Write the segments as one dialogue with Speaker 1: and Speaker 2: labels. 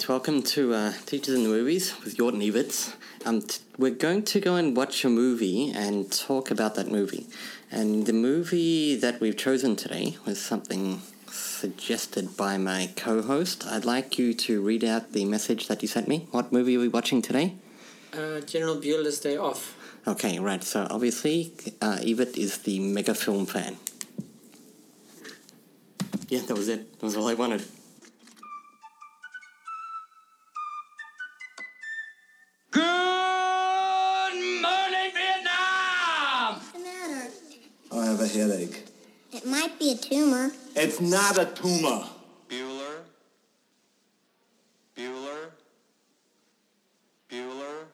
Speaker 1: right, welcome to uh, Teachers in the Movies with Jordan Everts. Um, t- we're going to go and watch a movie and talk about that movie. And the movie that we've chosen today was something suggested by my co host. I'd like you to read out the message that you sent me. What movie are we watching today?
Speaker 2: Uh, General Bueller's Day Off.
Speaker 1: Okay, right, so obviously, uh, is the mega film fan. Yeah, that was it. That was all I wanted.
Speaker 3: Headache.
Speaker 4: It might be a tumor.
Speaker 3: It's not a tumor.
Speaker 5: Bueller. Bueller. Bueller.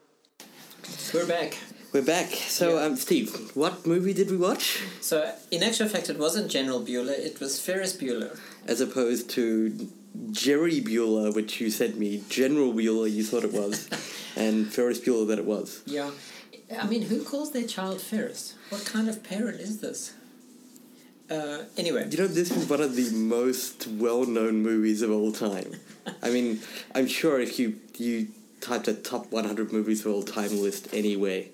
Speaker 2: We're back.
Speaker 1: We're back. So, um, Steve, what movie did we watch?
Speaker 2: So, in actual fact, it wasn't General Bueller, it was Ferris Bueller.
Speaker 1: As opposed to Jerry Bueller, which you sent me, General Bueller, you thought it was, and Ferris Bueller that it was.
Speaker 2: Yeah. I mean, who calls their child Ferris? What kind of parent is this? Uh, anyway,
Speaker 1: You know, this is one of the most well-known movies of all time. I mean, I'm sure if you you typed a top 100 movies of all time list anywhere,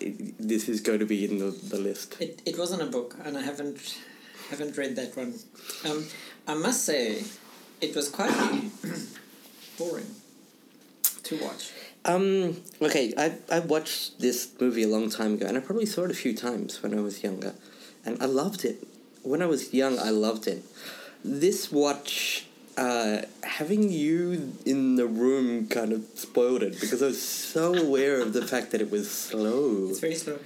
Speaker 1: it, this is going to be in the, the list.
Speaker 2: it, it wasn't a book, and I haven't haven't read that one. Um, I must say, it was quite boring to watch.
Speaker 1: Um, okay, I, I watched this movie a long time ago, and I probably saw it a few times when I was younger, and I loved it. When I was young, I loved it. This watch, uh, having you in the room kind of spoiled it because I was so aware of the fact that it was slow.
Speaker 2: It's very slow.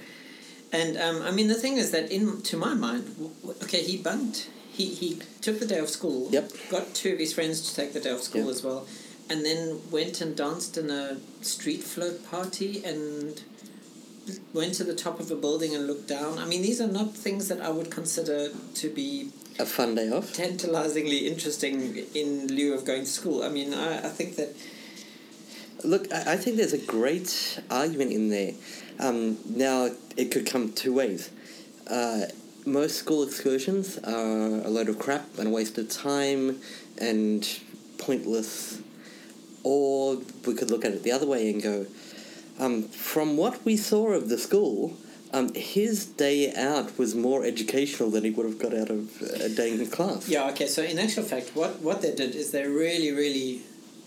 Speaker 2: And um, I mean, the thing is that, in to my mind, okay, he bunked. He, he took the day off school.
Speaker 1: Yep.
Speaker 2: Got two of his friends to take the day off school
Speaker 1: Yep.
Speaker 2: as well, and then went and danced in a street float party and went to the top of a building and looked down. I mean, these are not things that I would consider to be
Speaker 1: A fun day off.
Speaker 2: tantalizingly interesting in lieu of going to school. I mean, I, I think that
Speaker 1: Look, I, I think there's a great argument in there. Um, now, it could come two ways. Uh, most school excursions are a load of crap and a waste of time and pointless. Or we could look at it the other way and go, um, from what we saw of the school, um, his day out was more educational than he would have got out of a day in class.
Speaker 2: Yeah, okay, so in actual fact, what, what they did is they really, really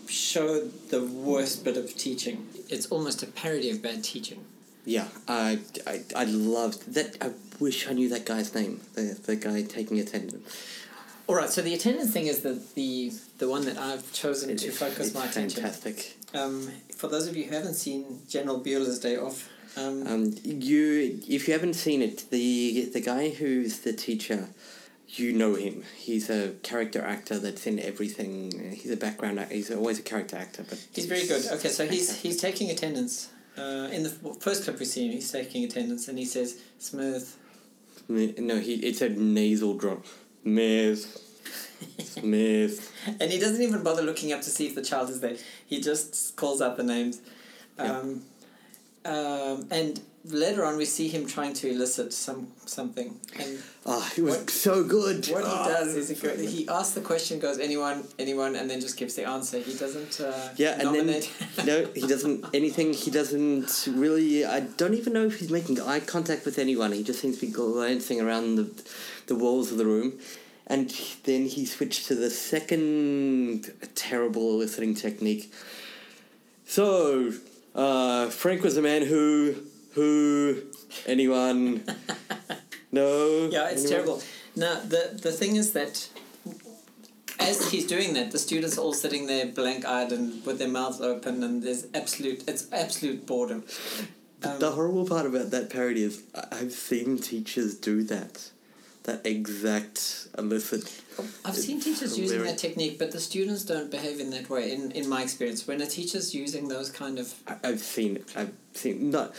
Speaker 2: showed the worst bit of teaching. It's almost a parody of bad teaching.
Speaker 1: Yeah, I, I, I loved that. I wish I knew that guy's name. The, the guy taking attendance.
Speaker 2: All right, so the attendance thing is the the, the one that I've chosen to focus
Speaker 1: it's
Speaker 2: my attention.
Speaker 1: Fantastic.
Speaker 2: Um, for those of you who haven't seen General Bueller's Day Off, um,
Speaker 1: Um, you, if you haven't seen it, the the guy who's the teacher, you know him. He's a character actor that's in everything. He's a background actor. He's always a character actor, but
Speaker 2: he's very good. Okay, so he's he's taking attendance. Uh, in the first clip we see him, he's taking attendance, and he says, "Smooth."
Speaker 1: No, he it's a nasal drop. Smith. Smith.
Speaker 2: and he doesn't even bother looking up to see if the child is there. He just calls out the names.
Speaker 1: Yeah.
Speaker 2: Um, um, and later on, we see him trying to elicit some something. And
Speaker 1: Oh, it was
Speaker 2: What-
Speaker 1: so good.
Speaker 2: what he
Speaker 1: Oh,
Speaker 2: does is he, he asks the question, goes anyone, anyone, and then just gives the answer. He doesn't. Uh,
Speaker 1: Yeah, and
Speaker 2: nominate.
Speaker 1: then no, he doesn't anything. He doesn't really. I don't even know if he's making eye contact with anyone. He just seems to be glancing around the, the walls of the room, and then he switched to the second terrible eliciting technique. So, uh, Frank was a man who, who, anyone, no.
Speaker 2: Yeah, it's
Speaker 1: anyone?
Speaker 2: terrible. Now the the thing is that as he's doing that, the students are all sitting there blank eyed and with their mouths open, and there's absolute it's absolute boredom. Um,
Speaker 1: The horrible part about that parody is I've seen teachers do that. That exact illicit.
Speaker 2: I've seen teachers using that technique, but the students don't behave in that way. In in my experience, when a teacher's using those kind of
Speaker 1: I- I've seen. I've seen not,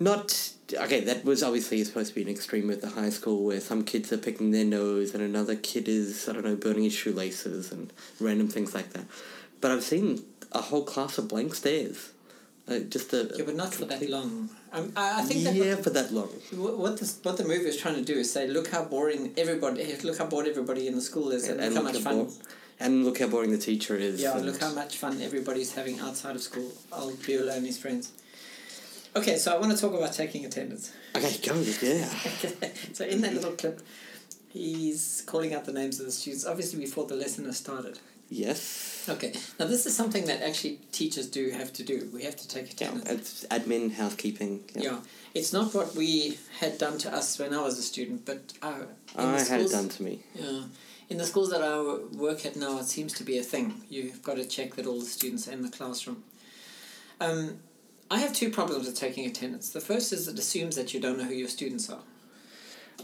Speaker 1: not okay. That was obviously supposed to be an extreme at the high school where some kids are picking their nose and another kid is I don't know burning his shoelaces and random things like that. But I've seen a whole class of blank stares. Uh, just a
Speaker 2: yeah, but not for that long. Um, I, I think that
Speaker 1: yeah
Speaker 2: what,
Speaker 1: for that long.
Speaker 2: what what the what the movie is trying to do is say, look how boring everybody, look how bored everybody in the school is, and,
Speaker 1: And
Speaker 2: look how
Speaker 1: look
Speaker 2: much
Speaker 1: how
Speaker 2: fun
Speaker 1: And look how boring the teacher is.
Speaker 2: Yeah,
Speaker 1: and-
Speaker 2: look how much fun everybody's having outside of school. I'll be alone, his friends. Okay, so I want to talk about taking attendance.
Speaker 1: Okay, go, yeah.
Speaker 2: so in that little clip, he's calling out the names of the students, obviously before the lesson has started.
Speaker 1: Yes.
Speaker 2: Okay, now this is something that actually teachers do have to do. We have to take
Speaker 1: Yeah,
Speaker 2: attendance.
Speaker 1: it's admin, housekeeping.
Speaker 2: Yeah. it's not what we had done to us when I was a student, but uh, in
Speaker 1: I
Speaker 2: the
Speaker 1: had it done to me.
Speaker 2: Yeah, in the schools that I work at now, it seems to be a thing. You've got to check that all the students are in the classroom. Um, I have two problems with taking attendance. The first is it assumes that you don't know who your students are.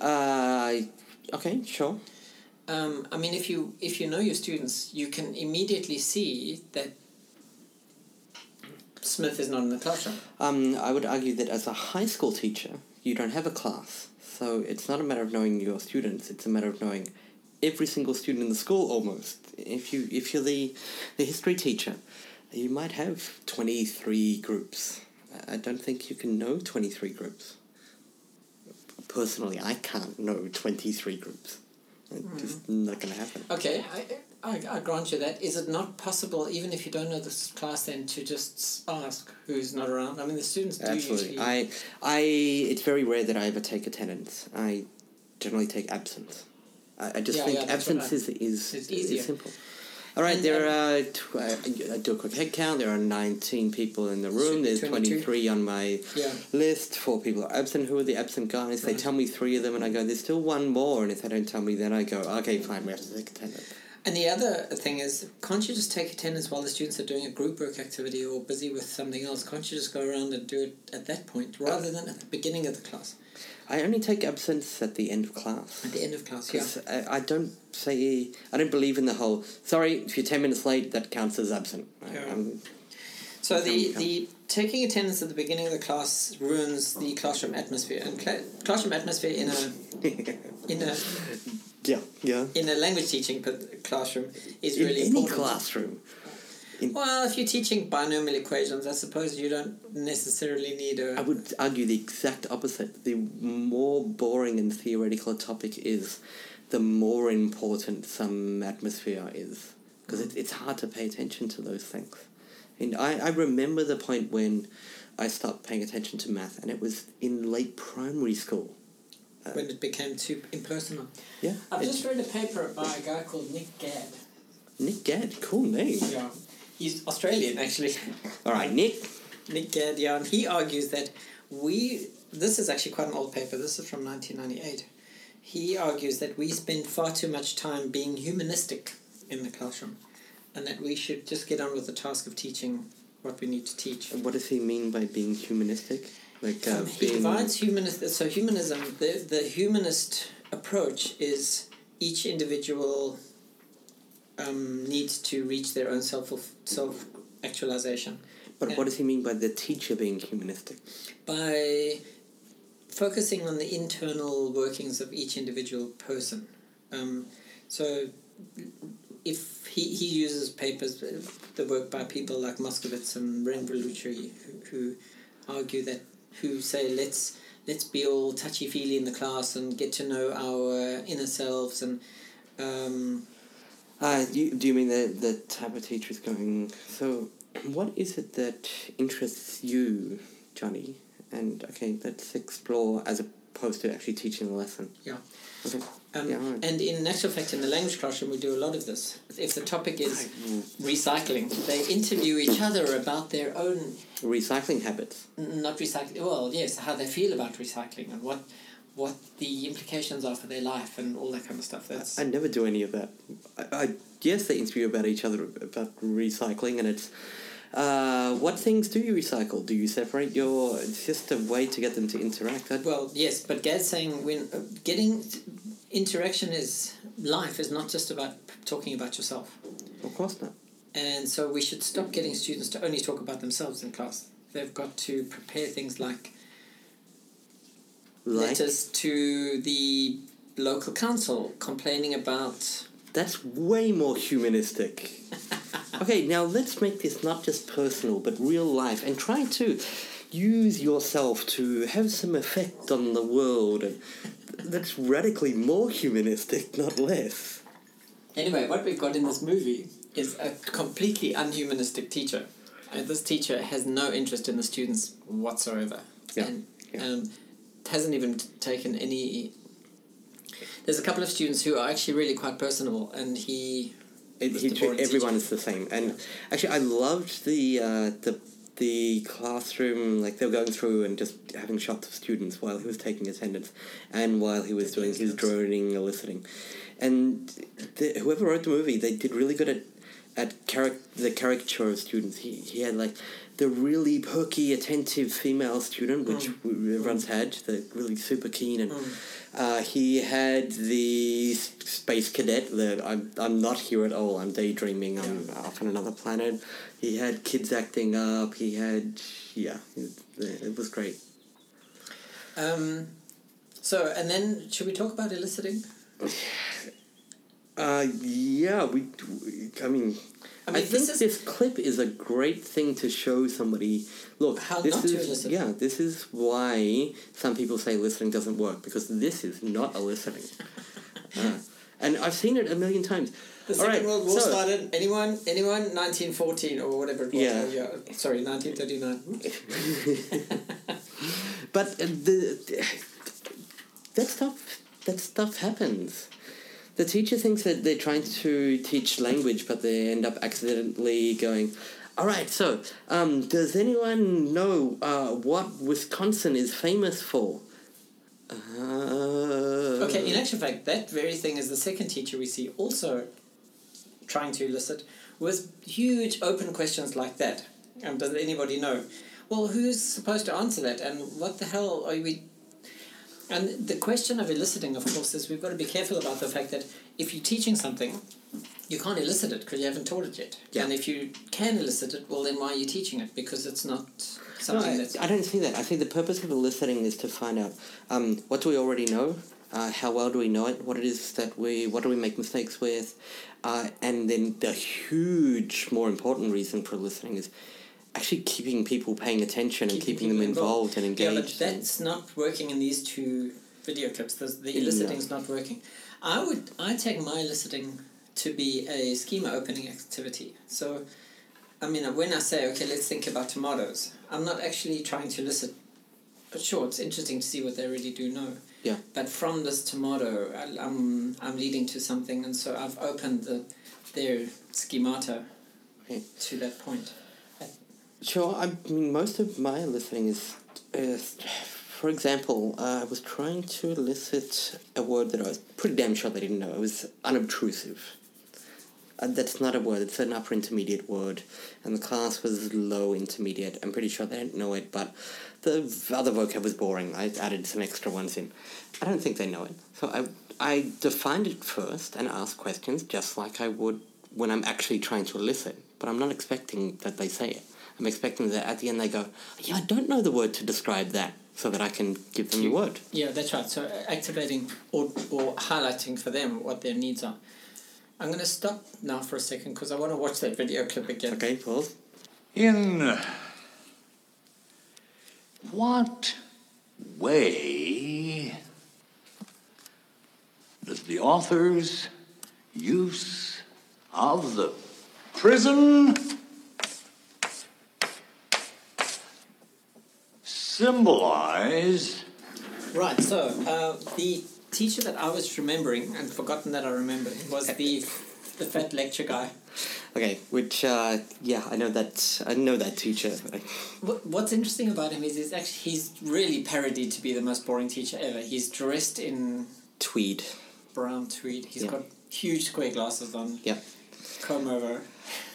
Speaker 1: Uh, okay, sure.
Speaker 2: Um, I mean, if you if you know your students, you can immediately see that Smith is not in the classroom.
Speaker 1: Um, I would argue that as a high school teacher, you don't have a class. So it's not a matter of knowing your students, it's a matter of knowing every single student in the school almost. If you if you're the the history teacher, you might have 23 groups. I don't think you can know 23 groups. Personally, I can't know 23 groups. It's just not going to happen.
Speaker 2: Okay, I, I, I grant you that. Is it not possible, even if you don't know this class, then to just ask who's not around? I mean, the students do
Speaker 1: Absolutely.
Speaker 2: usually.
Speaker 1: I, I, it's very rare that I ever take attendance. I generally take absence. I, I just
Speaker 2: Yeah,
Speaker 1: think
Speaker 2: yeah,
Speaker 1: absence is, is, is
Speaker 2: easier.
Speaker 1: simple. All right,
Speaker 2: And,
Speaker 1: there
Speaker 2: um,
Speaker 1: are, tw- uh, I do a quick head count. There are 19 people in the room. There's
Speaker 2: 22.
Speaker 1: 23 on my
Speaker 2: Yeah.
Speaker 1: list. Four people are absent. Who are the absent guys? They
Speaker 2: Right.
Speaker 1: tell me three of them, and I go, there's still one more. And if they don't tell me, then I go, okay, fine, we have to take attendance.
Speaker 2: And the other thing is, can't you just take attendance while the students are doing a group work activity or busy with something else? Can't you just go around and do it at that point rather than at the beginning of the class,
Speaker 1: I only take absence at the end of class.
Speaker 2: at the end of class? Yeah.
Speaker 1: I, I don't say I don't believe in the whole. Sorry, if you're ten minutes late, that counts as absent.
Speaker 2: Yeah.
Speaker 1: I'm-
Speaker 2: So the, the taking attendance at the beginning of the class ruins the classroom atmosphere, and cla- classroom atmosphere in a in a
Speaker 1: yeah, yeah.
Speaker 2: in a language teaching classroom is
Speaker 1: In
Speaker 2: really
Speaker 1: any
Speaker 2: important.
Speaker 1: classroom.
Speaker 2: Well, if you're teaching binomial equations, I suppose you don't necessarily need a.
Speaker 1: I would argue the exact opposite. The more boring and theoretical a topic is, the more important some atmosphere is. Because it, it's hard to pay attention to those things. And I, I remember the point when I stopped paying attention to math, and it was in late primary school.
Speaker 2: Uh, when it became too impersonal.
Speaker 1: Yeah.
Speaker 2: I've just read a paper by a guy called Nick Gadd.
Speaker 1: Nick Gadd, cool name.
Speaker 2: Yeah. He's Australian, actually.
Speaker 1: All right, Nick.
Speaker 2: Nick Gadd, he argues that we. This is actually quite an old paper. This is from 1998. He argues that we spend far too much time being humanistic in the classroom, and that we should just get on with the task of teaching what we need to teach.
Speaker 1: What does he mean by being humanistic? Like uh,
Speaker 2: Um, he
Speaker 1: being
Speaker 2: divides humanist. So humanism, the the humanist approach is each individual um, needs to reach their own self self actualization
Speaker 1: But what does he mean by the teacher being humanistic?
Speaker 2: by focusing on the internal workings of each individual person. Um, so if he, he uses papers, the work by people like Moskowitz and Rinvolucri, who, who argue that, who say let's let's be all touchy feely in the class and get to know our inner selves and um,
Speaker 1: Uh, you, do you mean the, the type of teacher is going, so what is it that interests you, Johnny? And, okay, let's explore as opposed to actually teaching the lesson.
Speaker 2: Yeah.
Speaker 1: Okay.
Speaker 2: Um,
Speaker 1: Yeah, right.
Speaker 2: And in actual fact, in the language classroom, we do a lot of this. If the topic is recycling, they interview each other about their own,
Speaker 1: Recycling habits.
Speaker 2: n- not recycling, well, yes, how they feel about recycling and what what the implications are for their life and all that kind of stuff. That's
Speaker 1: I never do any of that. I, I yes, they interview about each other about recycling, and it's uh, what things do you recycle? Do you separate your? It's just a way to get them to interact. I,
Speaker 2: well, yes, but Gadd's saying when uh, getting interaction is life is not just about talking about yourself.
Speaker 1: of course not.
Speaker 2: And so we should stop getting students to only talk about themselves in class. They've got to prepare things like
Speaker 1: Like
Speaker 2: letters to the local council complaining about.
Speaker 1: that's way more humanistic. okay, now let's make this not just personal but real life, and try to use yourself to have some effect on the world. That's radically more humanistic, not less.
Speaker 2: Anyway, what we've got in this movie is a completely unhumanistic teacher. And this teacher has no interest in the students whatsoever.
Speaker 1: Yeah,
Speaker 2: And
Speaker 1: yeah.
Speaker 2: Um, hasn't even taken any. There's a couple of students who are actually really quite personable, and he.
Speaker 1: It, he treat, everyone is the same, and actually, I loved the uh, the the classroom. Like they were going through and just having shots of students while he was taking attendance, and while he was doing his droning, eliciting, and the, whoever wrote the movie, they did really good at at charac- the caricature of students. He he had like the really perky, attentive female student, which
Speaker 2: Mm.
Speaker 1: everyone's had, the really super keen and. Uh, he had the space cadet that I'm, I'm not here at all. I'm daydreaming. I'm off on another planet. He had kids acting up. He had yeah, it, was great.
Speaker 2: Um, so, and then should we talk about eliciting?
Speaker 1: Uh, yeah, we. I mean,
Speaker 2: I
Speaker 1: I, think
Speaker 2: this is-
Speaker 1: this clip is a great thing to show somebody. Look,
Speaker 2: How
Speaker 1: this
Speaker 2: not to
Speaker 1: is yeah. This is why some people say listening doesn't work because this is not eliciting. uh, and I've seen it a million times.
Speaker 2: The Second
Speaker 1: right,
Speaker 2: World War
Speaker 1: so-
Speaker 2: started. Anyone? Anyone? Nineteen fourteen or whatever it was.
Speaker 1: Yeah.
Speaker 2: Yeah. Sorry, nineteen thirty nine.
Speaker 1: But uh, the that stuff that stuff happens. The teacher thinks that they're trying to teach language, but they end up accidentally going. All right, so um, does anyone know uh, what Wisconsin is famous for? Uh,
Speaker 2: Okay, in actual fact, that very thing is the second teacher we see also trying to elicit with huge open questions like that. Um, does anybody know? Well, who's supposed to answer that? And what the hell are we? And the question of eliciting, of course, is we've got to be careful about the fact that if you're teaching something, you can't elicit it because you haven't taught it yet.
Speaker 1: Yeah.
Speaker 2: And if you can elicit it, well, then why are you teaching it? Because it's not
Speaker 1: No,
Speaker 2: something
Speaker 1: I,
Speaker 2: that's.
Speaker 1: I don't see that. I think the purpose of eliciting is to find out um, what do we already know, uh, how well do we know it, what it is that we, what do we make mistakes with, uh, and then the huge, more important reason for listening is actually keeping people paying attention and keeping, them
Speaker 2: people
Speaker 1: involved and
Speaker 2: Yeah,
Speaker 1: engaged.
Speaker 2: but
Speaker 1: and-
Speaker 2: that's not working in these two video clips. The, the eliciting is not working. I would I take my eliciting to be a schema opening activity. So, I mean, when I say okay, let's think about tomatoes, I'm not actually trying to elicit. But sure, it's interesting to see what they really do know.
Speaker 1: Yeah.
Speaker 2: But from this tomato, I, I'm I'm leading to something, and so I've opened the their schemata
Speaker 1: Okay.
Speaker 2: to that point.
Speaker 1: Sure. I mean, most of my listening is, is for example, uh, I was trying to elicit a word that I was pretty damn sure they didn't know. It was unobtrusive. Uh, that's not a word. It's an upper intermediate word, and the class was low intermediate. I'm pretty sure they didn't know it, but the other vocab was boring. I added some extra ones in. I don't think they know it. So I I defined it first and asked questions just like I would when I'm actually trying to elicit. But I'm not expecting that they say it. I'm expecting that at the end they go, "Yeah, I don't know the word to describe that," so that I can give them the word.
Speaker 2: Yeah, that's right. So activating or, or highlighting for them what their needs are. I'm going to stop now for a second because I want to watch that video clip again.
Speaker 1: Okay, pause.
Speaker 5: In what way does the author's use of the prison symbolize
Speaker 2: Right, so uh, the teacher that I was remembering and forgotten that I remembered was the the fat lecture guy.
Speaker 1: Okay, which uh, yeah, I know that I know that teacher.
Speaker 2: What, what's interesting about him is he's actually he's really parodied to be the most boring teacher ever. He's dressed in
Speaker 1: Tweed.
Speaker 2: brown tweed. He's
Speaker 1: Yeah.
Speaker 2: got huge square glasses on,
Speaker 1: Yeah.
Speaker 2: Comb over.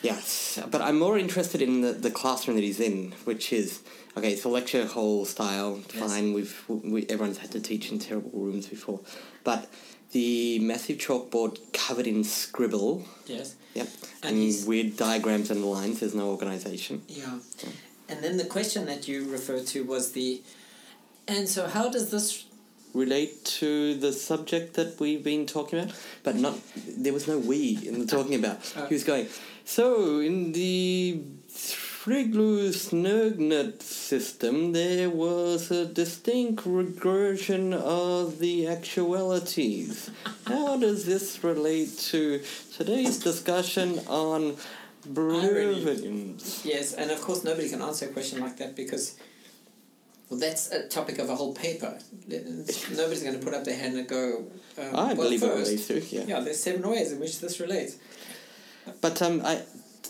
Speaker 1: Yes, but I'm more interested in the, the classroom that he's in, which is okay. It's a lecture hall style.
Speaker 2: Yes.
Speaker 1: Fine, we've we, everyone's had to teach in terrible rooms before, but the massive chalkboard covered in scribble.
Speaker 2: Yes.
Speaker 1: Yep,
Speaker 2: And
Speaker 1: and, weird diagrams and lines. There's no organization.
Speaker 2: Yeah. And then the question that you referred to was the. And so, how does this.
Speaker 1: Relate to the subject that we've been talking about, but not. There was no we in the talking about.
Speaker 2: Uh.
Speaker 1: He was going. So in the Friglu's Nergnet system, there was a distinct regression of the actualities. How does this relate to today's discussion on Brevins?
Speaker 2: Yes, and of course nobody can answer a question like that because, well, that's a topic of a whole paper. Nobody's going to put up their hand and go. Um,
Speaker 1: I believe it
Speaker 2: first,
Speaker 1: relates to, yeah.
Speaker 2: Yeah, there's seven ways in which this relates.
Speaker 1: But um, I,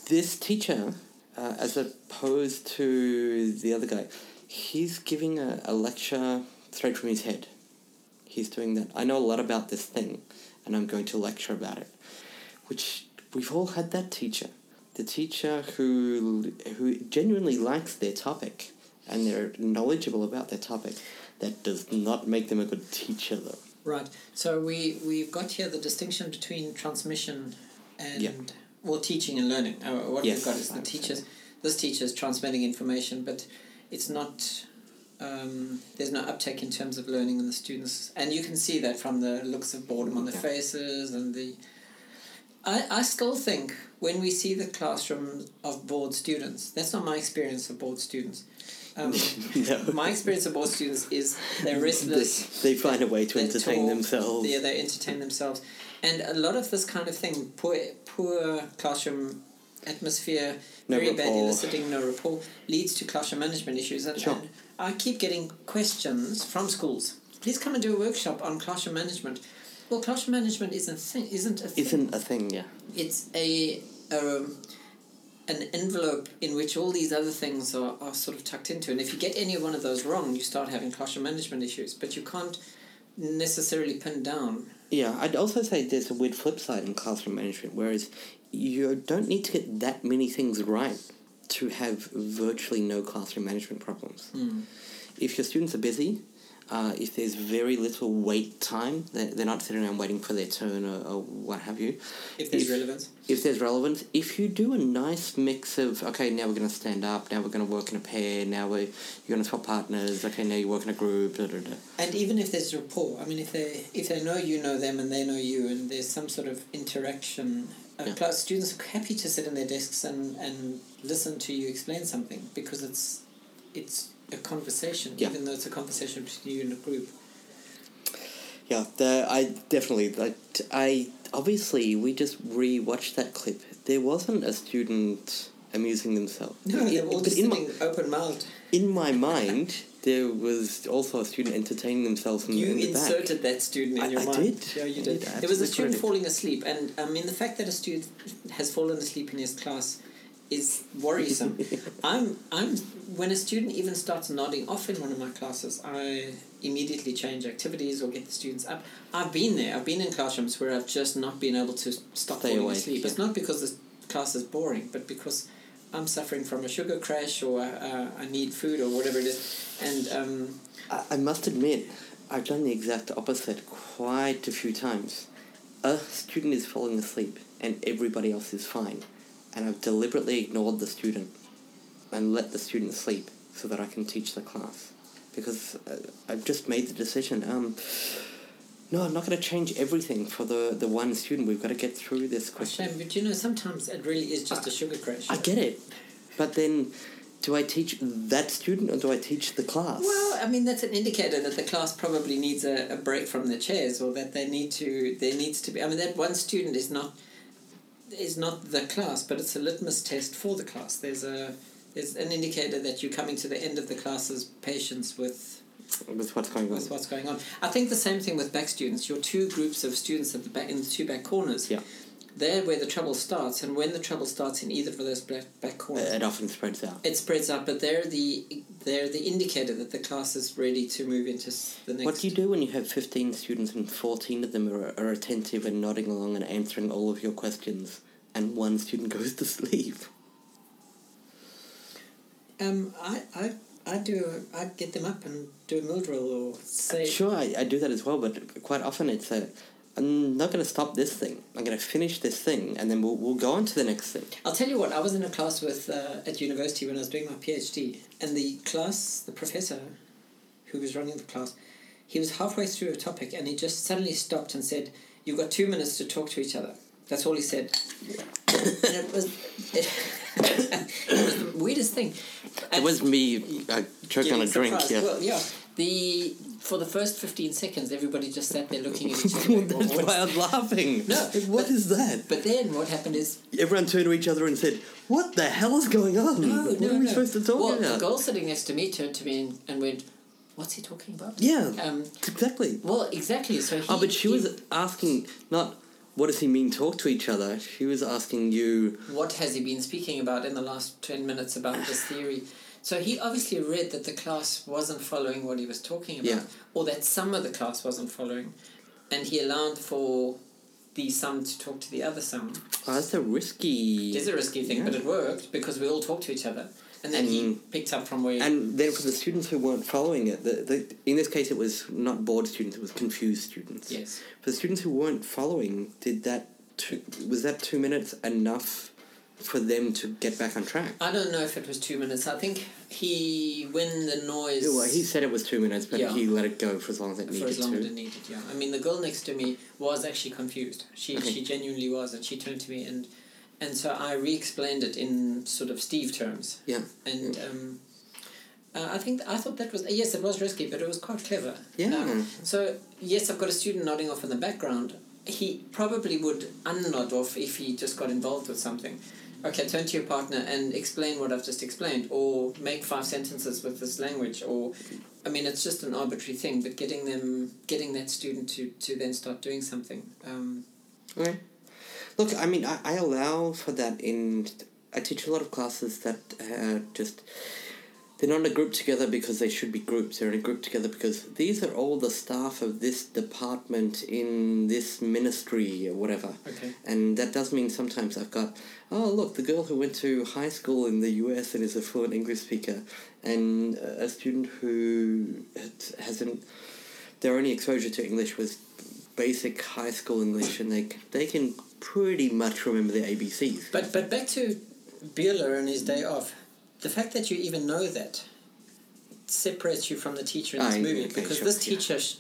Speaker 1: this teacher, uh, as opposed to the other guy, he's giving a, a lecture straight from his head. He's doing that. I know a lot about this thing, and I'm going to lecture about it. Which we've all had that teacher, the teacher who who genuinely likes their topic, and they're knowledgeable about their topic. That does not make them a good teacher, though.
Speaker 2: Right. So we we've got here the distinction between transmission and
Speaker 1: Yeah.
Speaker 2: well, teaching and learning. Uh, what
Speaker 1: Yes,
Speaker 2: we've got is the teachers. This teacher is transmitting information, but it's not. Um, there's no uptake in terms of learning in the students, and you can see that from the looks of boredom on their faces and the. I, I still think when we see the classroom of bored students, that's not my experience of bored students. Um,
Speaker 1: no.
Speaker 2: my experience of bored students is they're restless.
Speaker 1: they find a way to entertain
Speaker 2: talk,
Speaker 1: themselves.
Speaker 2: Yeah, they entertain themselves, and a lot of this kind of thing, poor, poor classroom atmosphere,
Speaker 1: No
Speaker 2: very bad
Speaker 1: rapport.
Speaker 2: eliciting, no rapport, leads to classroom management issues. And,
Speaker 1: Sure.
Speaker 2: and I keep getting questions from schools. Please come and do a workshop on classroom management. Well, classroom management isn't thing, isn't a thing.
Speaker 1: Isn't a thing, yeah.
Speaker 2: It's a, a an envelope in which all these other things are, are sort of tucked into. And if you get any one of those wrong, you start having classroom management issues. But you can't necessarily pin down
Speaker 1: Yeah, I'd also say there's a weird flip side in classroom management, whereas you don't need to get that many things right to have virtually no classroom management problems. Hmm. If your students are busy, uh, if there's very little wait time, they're, they're not sitting around waiting for their turn or, or what have you.
Speaker 2: if there's relevance.
Speaker 1: If there's relevance, if you do a nice mix of, okay, now we're going to stand up, now we're going to work in a pair, now we're, you're going to swap partners, okay, now you work in a group, da, da, da.
Speaker 2: And even if there's rapport, I mean, if they if they know you know them and they know you, and there's some sort of interaction, uh,
Speaker 1: Yeah.
Speaker 2: class students are happy to sit in their desks and, and listen to you explain something because it's it's a conversation,
Speaker 1: Yeah.
Speaker 2: even though it's a conversation between you and a group.
Speaker 1: Yeah, the, I definitely. I, I obviously we just re-watched that clip. There wasn't a student amusing themselves.
Speaker 2: No, they're all just
Speaker 1: in my,
Speaker 2: sitting open mouthed.
Speaker 1: in my mind, there was also a student entertaining themselves in,
Speaker 2: You
Speaker 1: in the back.
Speaker 2: inserted that student in
Speaker 1: I-
Speaker 2: your
Speaker 1: I
Speaker 2: mind.
Speaker 1: did.
Speaker 2: Yeah, you
Speaker 1: I
Speaker 2: did.
Speaker 1: did.
Speaker 2: There was a student falling asleep, and um, I mean the fact that a student has fallen asleep in his class is worrisome. I'm I'm when a student even starts nodding off in one of my classes, I immediately change activities or get the students up. I've been there. I've been in classrooms where I've just not been able to stop
Speaker 1: Stay
Speaker 2: falling
Speaker 1: awake,
Speaker 2: asleep. It's not because the class is boring, but because I'm suffering from a sugar crash or uh, I need food or whatever it is, and um,
Speaker 1: I, I must admit, I've done the exact opposite quite a few times. A student is falling asleep and everybody else is fine, and I've deliberately ignored the student and let the student sleep so that I can teach the class. Because uh, I've just made the decision. Um, no, I'm not going to change everything for the, the one student. We've got to get through this quickly.
Speaker 2: shame. But you know, sometimes it really is just a sugar crash.
Speaker 1: I get it, but then, do I teach that student or do I teach the class?
Speaker 2: Well, I mean that's an indicator that the class probably needs a, a break from the chairs, or that they need to. There needs to be. I mean, that one student is not is not the class, but it's a litmus test for the class. There's a there's an indicator that you're coming to the end of the class's patience with
Speaker 1: with what's going on.
Speaker 2: with what's going on. I think the same thing with back students. Your two groups of students at the back in the two back corners.
Speaker 1: Yeah.
Speaker 2: They're where the trouble starts, and when the trouble starts in either of those back back corners,
Speaker 1: It often spreads out.
Speaker 2: it spreads out, but they're the they're the indicator that the class is ready to move into the next.
Speaker 1: What do you do when you have 15 students and 14 of them are, are attentive and nodding along and answering all of your questions, and one student goes to sleep?
Speaker 2: Um, I, I, I do. I get them up and do a mill drill or say.
Speaker 1: Sure, I, I do that as well, but quite often it's a. I'm not going to stop this thing. I'm going to finish this thing, and then we'll, we'll go on to the next thing.
Speaker 2: I'll tell you what. I was in a class with uh, at university when I was doing my PhD, and the class, the professor, who was running the class, he was halfway through a topic, and he just suddenly stopped and said, "You've got two minutes to talk to each other." That's all he said. and it was. It, it was the weirdest thing.
Speaker 1: It was me uh, choking on a drink. Yeah.
Speaker 2: Well, yeah. The for the first fifteen seconds, everybody just sat there looking at each other. going,
Speaker 1: That's
Speaker 2: "Well,
Speaker 1: why I
Speaker 2: what's-"
Speaker 1: laughing.
Speaker 2: No,
Speaker 1: Like, what
Speaker 2: but-
Speaker 1: is that?
Speaker 2: But then what happened is
Speaker 1: Everyone turned to each other and said, "What the hell is going on?
Speaker 2: no,
Speaker 1: what
Speaker 2: no,
Speaker 1: are we
Speaker 2: no.
Speaker 1: supposed to talk
Speaker 2: well,
Speaker 1: about?"
Speaker 2: the girl sitting next to me turned to me and, and went, "What's he talking about?"
Speaker 1: Yeah,
Speaker 2: Um,
Speaker 1: exactly.
Speaker 2: well, exactly. So he,
Speaker 1: Oh, but she
Speaker 2: he-
Speaker 1: was asking not what does he mean talk to each other. She was asking you.
Speaker 2: what has he been speaking about in the last 10 minutes about this theory? So he obviously read that the class wasn't following what he was talking about,
Speaker 1: Yeah.
Speaker 2: or that some of the class wasn't following, and he allowed for the some to talk to the other some.
Speaker 1: Oh, that's a risky.
Speaker 2: It is a risky thing, but it worked because we all talked to each other, and then he picked up from where.
Speaker 1: And then for the students who weren't following it, the, the, in this case it was not bored students, it was confused students.
Speaker 2: yes,
Speaker 1: For the students who weren't following, did that two, was that two minutes enough for them to get back on track?
Speaker 2: I don't know if it was two minutes. I think he when the noise.
Speaker 1: Yeah, well, he said it was two minutes, but
Speaker 2: Yeah.
Speaker 1: he let it go for as long as it
Speaker 2: for
Speaker 1: needed For
Speaker 2: as long
Speaker 1: to.
Speaker 2: as it needed. Yeah, I mean the girl next to me was actually confused. She
Speaker 1: Okay.
Speaker 2: she genuinely was, and she turned to me and and so I re-explained it in sort of Steve terms.
Speaker 1: Yeah.
Speaker 2: And um, uh, I think I thought that was yes, it was risky, but it was quite clever.
Speaker 1: Yeah.
Speaker 2: Um, so yes, I've got a student nodding off in the background. He probably would unnod off if he just got involved with something. Okay, turn to your partner and explain what I've just explained, or make five sentences with this language, or I mean, it's just an arbitrary thing, but getting them, getting that student to, to then start doing something. Um,
Speaker 1: Okay. Look, I mean, I, I allow for that in. I teach a lot of classes that uh, just. They're not in a group together because they should be groups. They're in a group together because these are all the staff of this department in this ministry or whatever.
Speaker 2: okay.
Speaker 1: And that does mean sometimes I've got, oh, look, the girl who went to high school in the US and is a fluent English speaker, and a student who hasn't, their only exposure to English was basic high school English, and they, they can pretty much remember the ABCs.
Speaker 2: But but back to Bueller and his day off. The fact that you even know that separates you from the teacher in this movie
Speaker 1: okay,
Speaker 2: because
Speaker 1: sure,
Speaker 2: this teacher sh-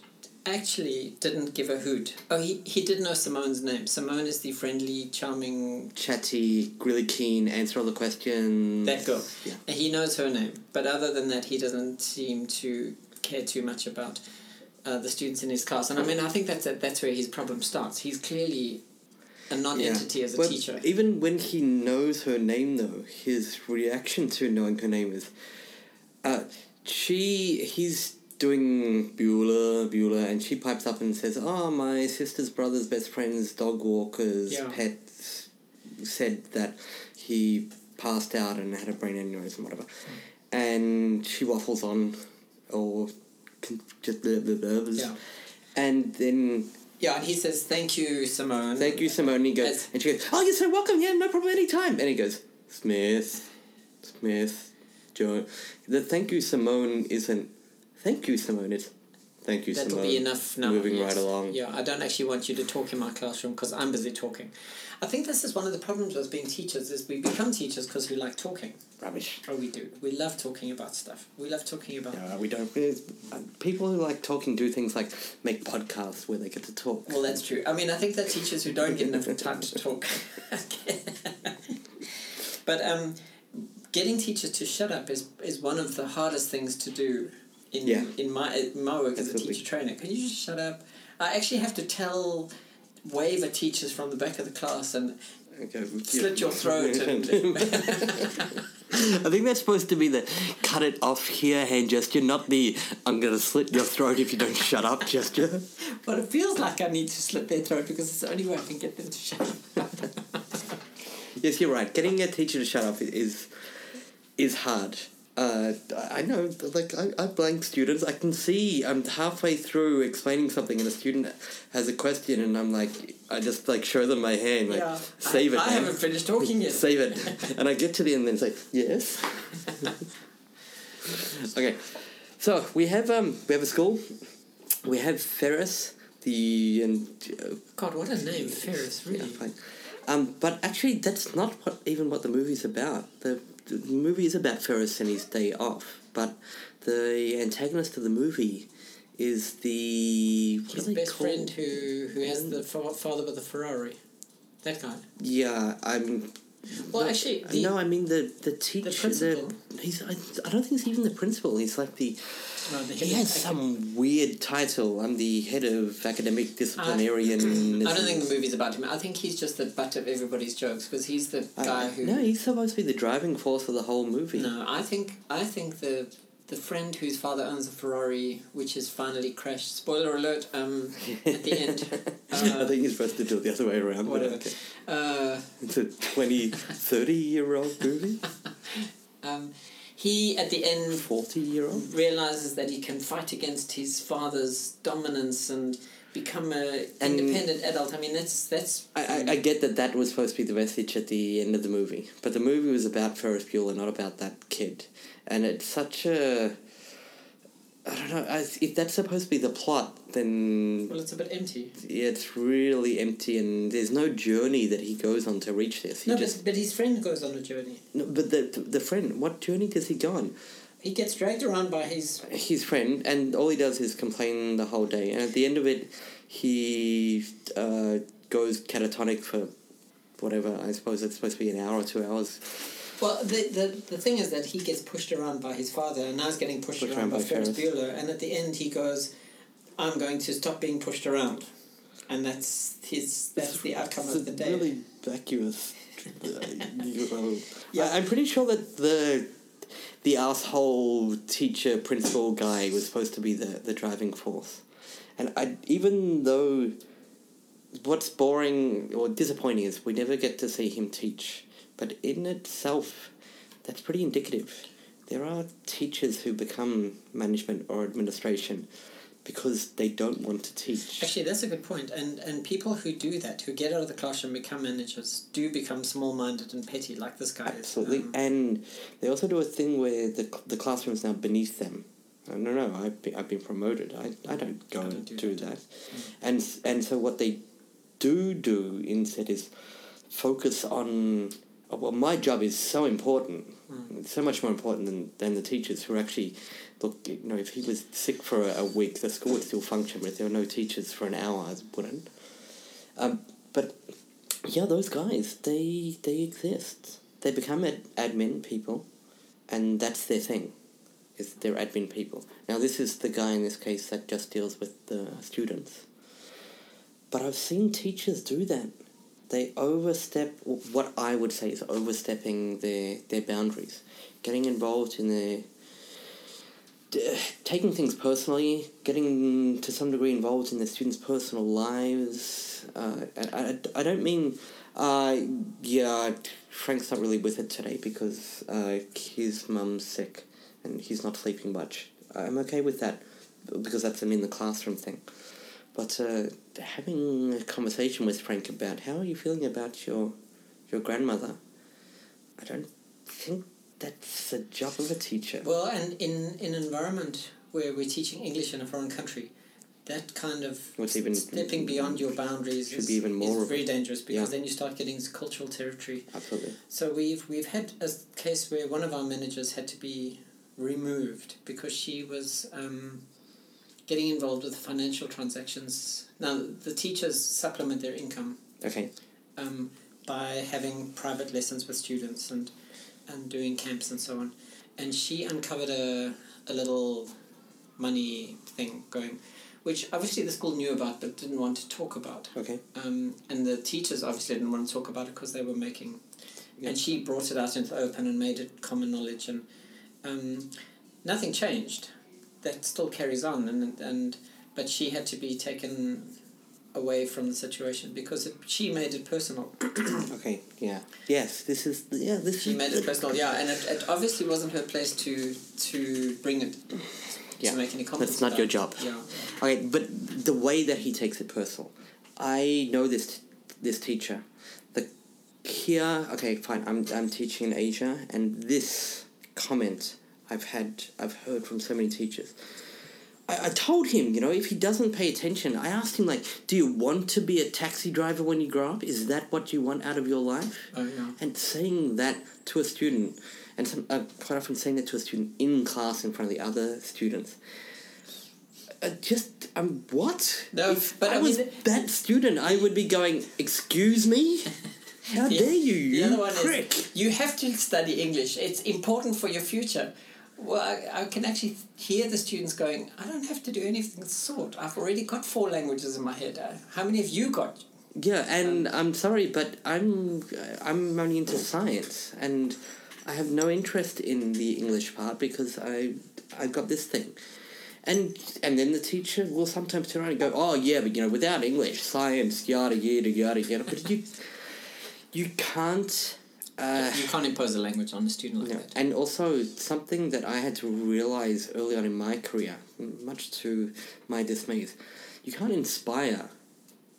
Speaker 2: actually didn't give a hoot. Oh, he, he did know Simone's name. Simone is the friendly, charming.
Speaker 1: Chatty, really keen, answer all the questions.
Speaker 2: That girl.
Speaker 1: Yeah.
Speaker 2: He knows her name, but other than that, he doesn't seem to care too much about uh, the students in his class. And I mean, I think that's that's where his problem starts. He's clearly a non-entity as a
Speaker 1: Well,
Speaker 2: teacher.
Speaker 1: Even when he knows her name, though, his reaction to knowing her name is, uh, she he's doing Bueller, Bueller, and she pipes up and says, "Oh, my sister's brother's best friend's dog walker's
Speaker 2: Yeah.
Speaker 1: pet said that he passed out and had a brain aneurysm, whatever," and she waffles on, or just blah blah blah. blah.
Speaker 2: Yeah.
Speaker 1: And then
Speaker 2: Yeah, and he says, "Thank you, Simone."
Speaker 1: Thank you, Simone. And he goes,
Speaker 2: Yes.
Speaker 1: and she goes, "Oh, you're so welcome. Yeah, no problem. Anytime." And he goes, "Smith, Smith, Joe." The thank you, Simone, isn't thank you, Simone. It's thank you,
Speaker 2: That'll
Speaker 1: Simone.
Speaker 2: be enough now.
Speaker 1: Moving
Speaker 2: yes.
Speaker 1: right along.
Speaker 2: Yeah, I don't actually want you to talk in my classroom because I'm busy talking. I think this is one of the problems with being teachers is we become teachers because we like talking.
Speaker 1: Rubbish.
Speaker 2: Oh, we do. We love talking about stuff. We love talking about.
Speaker 1: No, we don't. Uh, People who like talking do things like make podcasts where they get to talk.
Speaker 2: Well, that's true. I mean, I think that teachers who don't get enough time to talk. but um, getting teachers to shut up is, is one of the hardest things to do in
Speaker 1: Yeah.
Speaker 2: in my in my work as a teacher trainer. Can you just shut up? I actually have to tell wave at teachers from the back of the class and
Speaker 1: Okay,
Speaker 2: slit your throat and
Speaker 1: I think that's supposed to be the cut it off here hand gesture, not the I'm gonna slit your throat if you don't shut up gesture.
Speaker 2: but it feels like I need to slit their throat because it's the only way I can get them to shut up.
Speaker 1: Yes, you're right. Getting a teacher to shut up is is hard. Uh, I know, like I, I blank students. I can see I'm halfway through explaining something, and a student has a question, and I'm like, I just like show them my hand, like
Speaker 2: yeah,
Speaker 1: save
Speaker 2: I,
Speaker 1: it.
Speaker 2: I haven't finished talking yet.
Speaker 1: Save it, and I get to the end and say yes. okay, so we have um we have a school. We have Ferris, the and uh,
Speaker 2: God, what a name, Ferris! Really.
Speaker 1: yeah, fine. Um, but actually, that's not what even what the movie's about. The, the movie is about Ferris and his day off, but the antagonist of the movie is the
Speaker 2: His best
Speaker 1: called?
Speaker 2: friend who who has the father with the Ferrari. That guy.
Speaker 1: Yeah, I'm.
Speaker 2: Well, actually, the,
Speaker 1: no, I mean the the teacher.
Speaker 2: principal.
Speaker 1: he's. I, I don't think he's even the principal. He's like the.
Speaker 2: no, the
Speaker 1: He has some weird title. I'm the head of academic uh, disciplinarian.
Speaker 2: I don't think the movie's about him. I think he's just the butt of everybody's jokes because he's the guy who.
Speaker 1: No, he's supposed to be the driving force of the whole movie.
Speaker 2: No, I think I think the the friend whose father owns a Ferrari, which has finally crashed. Spoiler alert! Um, at the end,
Speaker 1: I
Speaker 2: uh,
Speaker 1: think you're supposed to do it the other way around. but
Speaker 2: whatever.
Speaker 1: okay.
Speaker 2: Uh,
Speaker 1: It's a 20, 30 year old movie?
Speaker 2: um, he at the end
Speaker 1: 40 year old?
Speaker 2: realizes that he can fight against his father's dominance and become a
Speaker 1: And-
Speaker 2: independent adult. I mean, that's that's.
Speaker 1: I, I, I get that that was supposed to be the message at the end of the movie, but the movie was about Ferris Bueller, not about that kid. And it's such a. I don't know, I, if that's supposed to be the plot, then
Speaker 2: well, it's a bit empty.
Speaker 1: Yeah, it's really empty and there's no journey that he goes on to reach this. He
Speaker 2: No,
Speaker 1: just.
Speaker 2: but, but his friend goes on a journey.
Speaker 1: No, but the, the friend, what journey does he go on?
Speaker 2: He gets dragged around by his.
Speaker 1: his friend, and all he does is complain the whole day. And at the end of it, he uh, goes catatonic for whatever. I suppose it's supposed to be an hour or two hours.
Speaker 2: Well, the, the the thing is that he gets pushed around by his father, and now he's getting pushed,
Speaker 1: Pushed
Speaker 2: around,
Speaker 1: around
Speaker 2: by,
Speaker 1: by
Speaker 2: Ferris
Speaker 1: Ferris.
Speaker 2: Bueller. And at the end, he goes, "I'm going to stop being pushed around," and that's his. That's the outcome
Speaker 1: It's
Speaker 2: of the
Speaker 1: a
Speaker 2: day.
Speaker 1: really vacuous. uh, you know.
Speaker 2: Yeah.
Speaker 1: I, I'm pretty sure that the the asshole teacher principal guy was supposed to be the, the driving force, and I even though what's boring or disappointing is we never get to see him teach, but in itself, that's pretty indicative. There are teachers who become management or administration because they don't want to teach.
Speaker 2: Actually, that's a good point. And and people who do that, who get out of the classroom, and become managers, do become small-minded and petty, like this guy
Speaker 1: Absolutely,
Speaker 2: is. Um,
Speaker 1: and they also do a thing where the the classroom is now beneath them. Don't know. I've been, I've been promoted. I, I don't go
Speaker 2: I don't
Speaker 1: and
Speaker 2: do that.
Speaker 1: that, and and so what they do do instead is focus on. oh, Well, my job is so important,
Speaker 2: Hmm.
Speaker 1: It's so much more important than, than the teachers who are actually look. You know, if he was sick for a, a week, the school would still function. But if there were no teachers for an hour, it wouldn't. Um, but yeah, those guys, they they exist. They become ad- admin people, and that's their thing. Is they're admin people. Now this is the guy in this case that just deals with the students. But I've seen teachers do that. They overstep what I would say is overstepping their their boundaries, getting involved in their d- taking things personally, getting to some degree involved in the students' personal lives. Uh, I, I, I don't mean, uh, yeah, Frank's not really with it today because uh, his mum's sick and he's not sleeping much. I'm okay with that because that's an in the classroom thing. But uh, having a conversation with Frank about how are you feeling about your your grandmother, I don't think that's the job of a teacher.
Speaker 2: Well, and in in an environment where we're teaching English in a foreign country, that kind of
Speaker 1: even-
Speaker 2: stepping beyond your boundaries
Speaker 1: Should
Speaker 2: is,
Speaker 1: be even more
Speaker 2: is very dangerous because
Speaker 1: yeah.
Speaker 2: then you start getting into cultural territory.
Speaker 1: Absolutely.
Speaker 2: So we've we've had a case where one of our managers had to be removed because she was um, getting involved with financial transactions. Now the teachers supplement their income
Speaker 1: Okay.
Speaker 2: um, by having private lessons with students and and doing camps and so on. And she uncovered a a little money thing going, which obviously the school knew about but didn't want to talk about.
Speaker 1: Okay.
Speaker 2: Um, and the teachers obviously didn't want to talk about it because they were making.
Speaker 1: Yeah.
Speaker 2: And she brought it out into the open and made it common knowledge, and um, nothing changed. That still carries on, and and but she had to be taken away from the situation because it, she made it personal.
Speaker 1: Okay. Yeah. Yes. This is. Yeah. This
Speaker 2: she
Speaker 1: is.
Speaker 2: made it personal, yeah, and it, it obviously wasn't her place to to bring it
Speaker 1: Yeah.
Speaker 2: to make any comments.
Speaker 1: That's not
Speaker 2: about
Speaker 1: your job.
Speaker 2: Yeah.
Speaker 1: Okay, but the way that he takes it personal, I know this this teacher. The here, okay, fine. I'm I'm teaching in Asia, and this comment I've had I've heard from so many teachers. I, I told him, you know, if he doesn't pay attention, I asked him like, do you want to be a taxi driver when you grow up? Is that what you want out of your life?
Speaker 2: Oh yeah.
Speaker 1: And saying that to a student, and some, uh, quite often saying that to a student in class in front of the other students. Uh, just um, what?
Speaker 2: No,
Speaker 1: if
Speaker 2: but
Speaker 1: I,
Speaker 2: I
Speaker 1: was
Speaker 2: mean-
Speaker 1: that student, I would be going, "Excuse me." How
Speaker 2: The-
Speaker 1: dare you,
Speaker 2: The
Speaker 1: you
Speaker 2: other one
Speaker 1: prick!
Speaker 2: is you have to study English. It's important for your future. Well, I, I can actually hear the students going, I don't have to do anything of the sort. I've already got four languages in my head. Uh, How many have you got?
Speaker 1: Yeah, and
Speaker 2: Um,
Speaker 1: I'm sorry, but I'm I'm only into science, and I have no interest in the English part because I I've got this thing, and and then the teacher will sometimes turn around and go, oh yeah, but you know, without English, science, yada yada yada yada. But you you can't. Uh,
Speaker 2: you can't impose a language on a student like
Speaker 1: no.
Speaker 2: that.
Speaker 1: And also something that I had to realize early on in my career, much to my dismay, is you can't inspire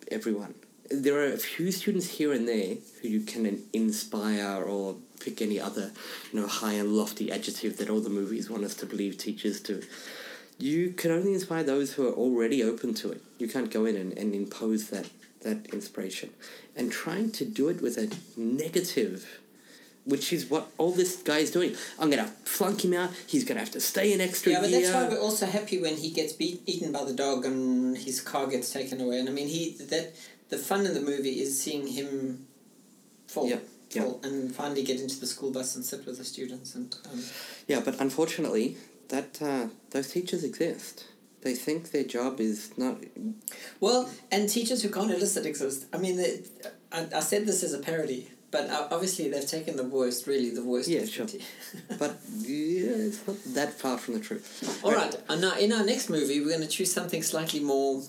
Speaker 1: everyone. There are a few students here and there who you can inspire or pick any other, you know, high and lofty adjective that all the movies want us to believe teachers do. You can only inspire those who are already open to it. You can't go in and, and impose that, that inspiration. And trying to do it with a negative which is what all this guy is doing. I'm gonna flunk him out. He's gonna have to stay an extra year.
Speaker 2: Yeah, but
Speaker 1: year.
Speaker 2: that's why we're also happy when he gets beat, eaten by the dog and his car gets taken away. And I mean, he that the fun in the movie is seeing him fall,
Speaker 1: Yeah, yeah.
Speaker 2: fall and finally get into the school bus and sit with the students. And um,
Speaker 1: Yeah, but unfortunately, that uh, those teachers exist. They think their job is not.
Speaker 2: well, and teachers who can't elicit exist. I mean, they, I, I said this as a parody, but uh, obviously they've taken the worst, really the worst.
Speaker 1: Yeah, sure. But yeah, it's not that far from the truth.
Speaker 2: All right, and now in our next movie, we're going to choose something slightly more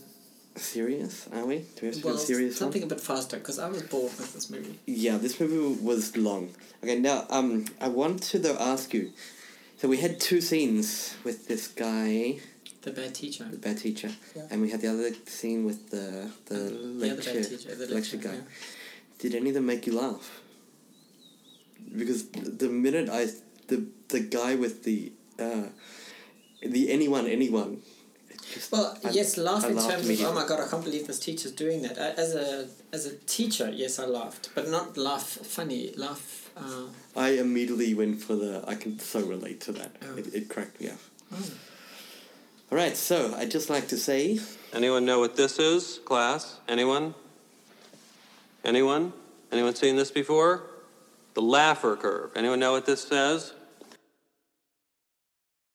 Speaker 1: Serious? Are we? Do we have to
Speaker 2: well,
Speaker 1: do serious one?
Speaker 2: something a bit faster because I was bored with this movie.
Speaker 1: Yeah, this movie was long. Okay, now um, I want to though ask you. So we had two scenes with this guy,
Speaker 2: The bad teacher.
Speaker 1: the bad teacher,
Speaker 2: Yeah.
Speaker 1: and we had the other scene with the the
Speaker 2: the other
Speaker 1: lecture,
Speaker 2: teacher, the
Speaker 1: lecture
Speaker 2: lecturer,
Speaker 1: guy.
Speaker 2: yeah.
Speaker 1: Did any of them make you laugh? Because the minute I the the guy with the uh, the anyone anyone. just-
Speaker 2: Well,
Speaker 1: I-
Speaker 2: yes, laugh
Speaker 1: I
Speaker 2: in terms of oh my god, I can't believe this teacher's doing that. As a as a teacher, yes, I laughed, but not laugh funny, laugh. Uh,
Speaker 1: I immediately went for the. I can so relate to that.
Speaker 2: Oh.
Speaker 1: It, it cracked me up. All right, so I'd just like to say
Speaker 6: Anyone know what this is, class? Anyone? Anyone? Anyone seen this before? The Laffer curve. Anyone know what this says?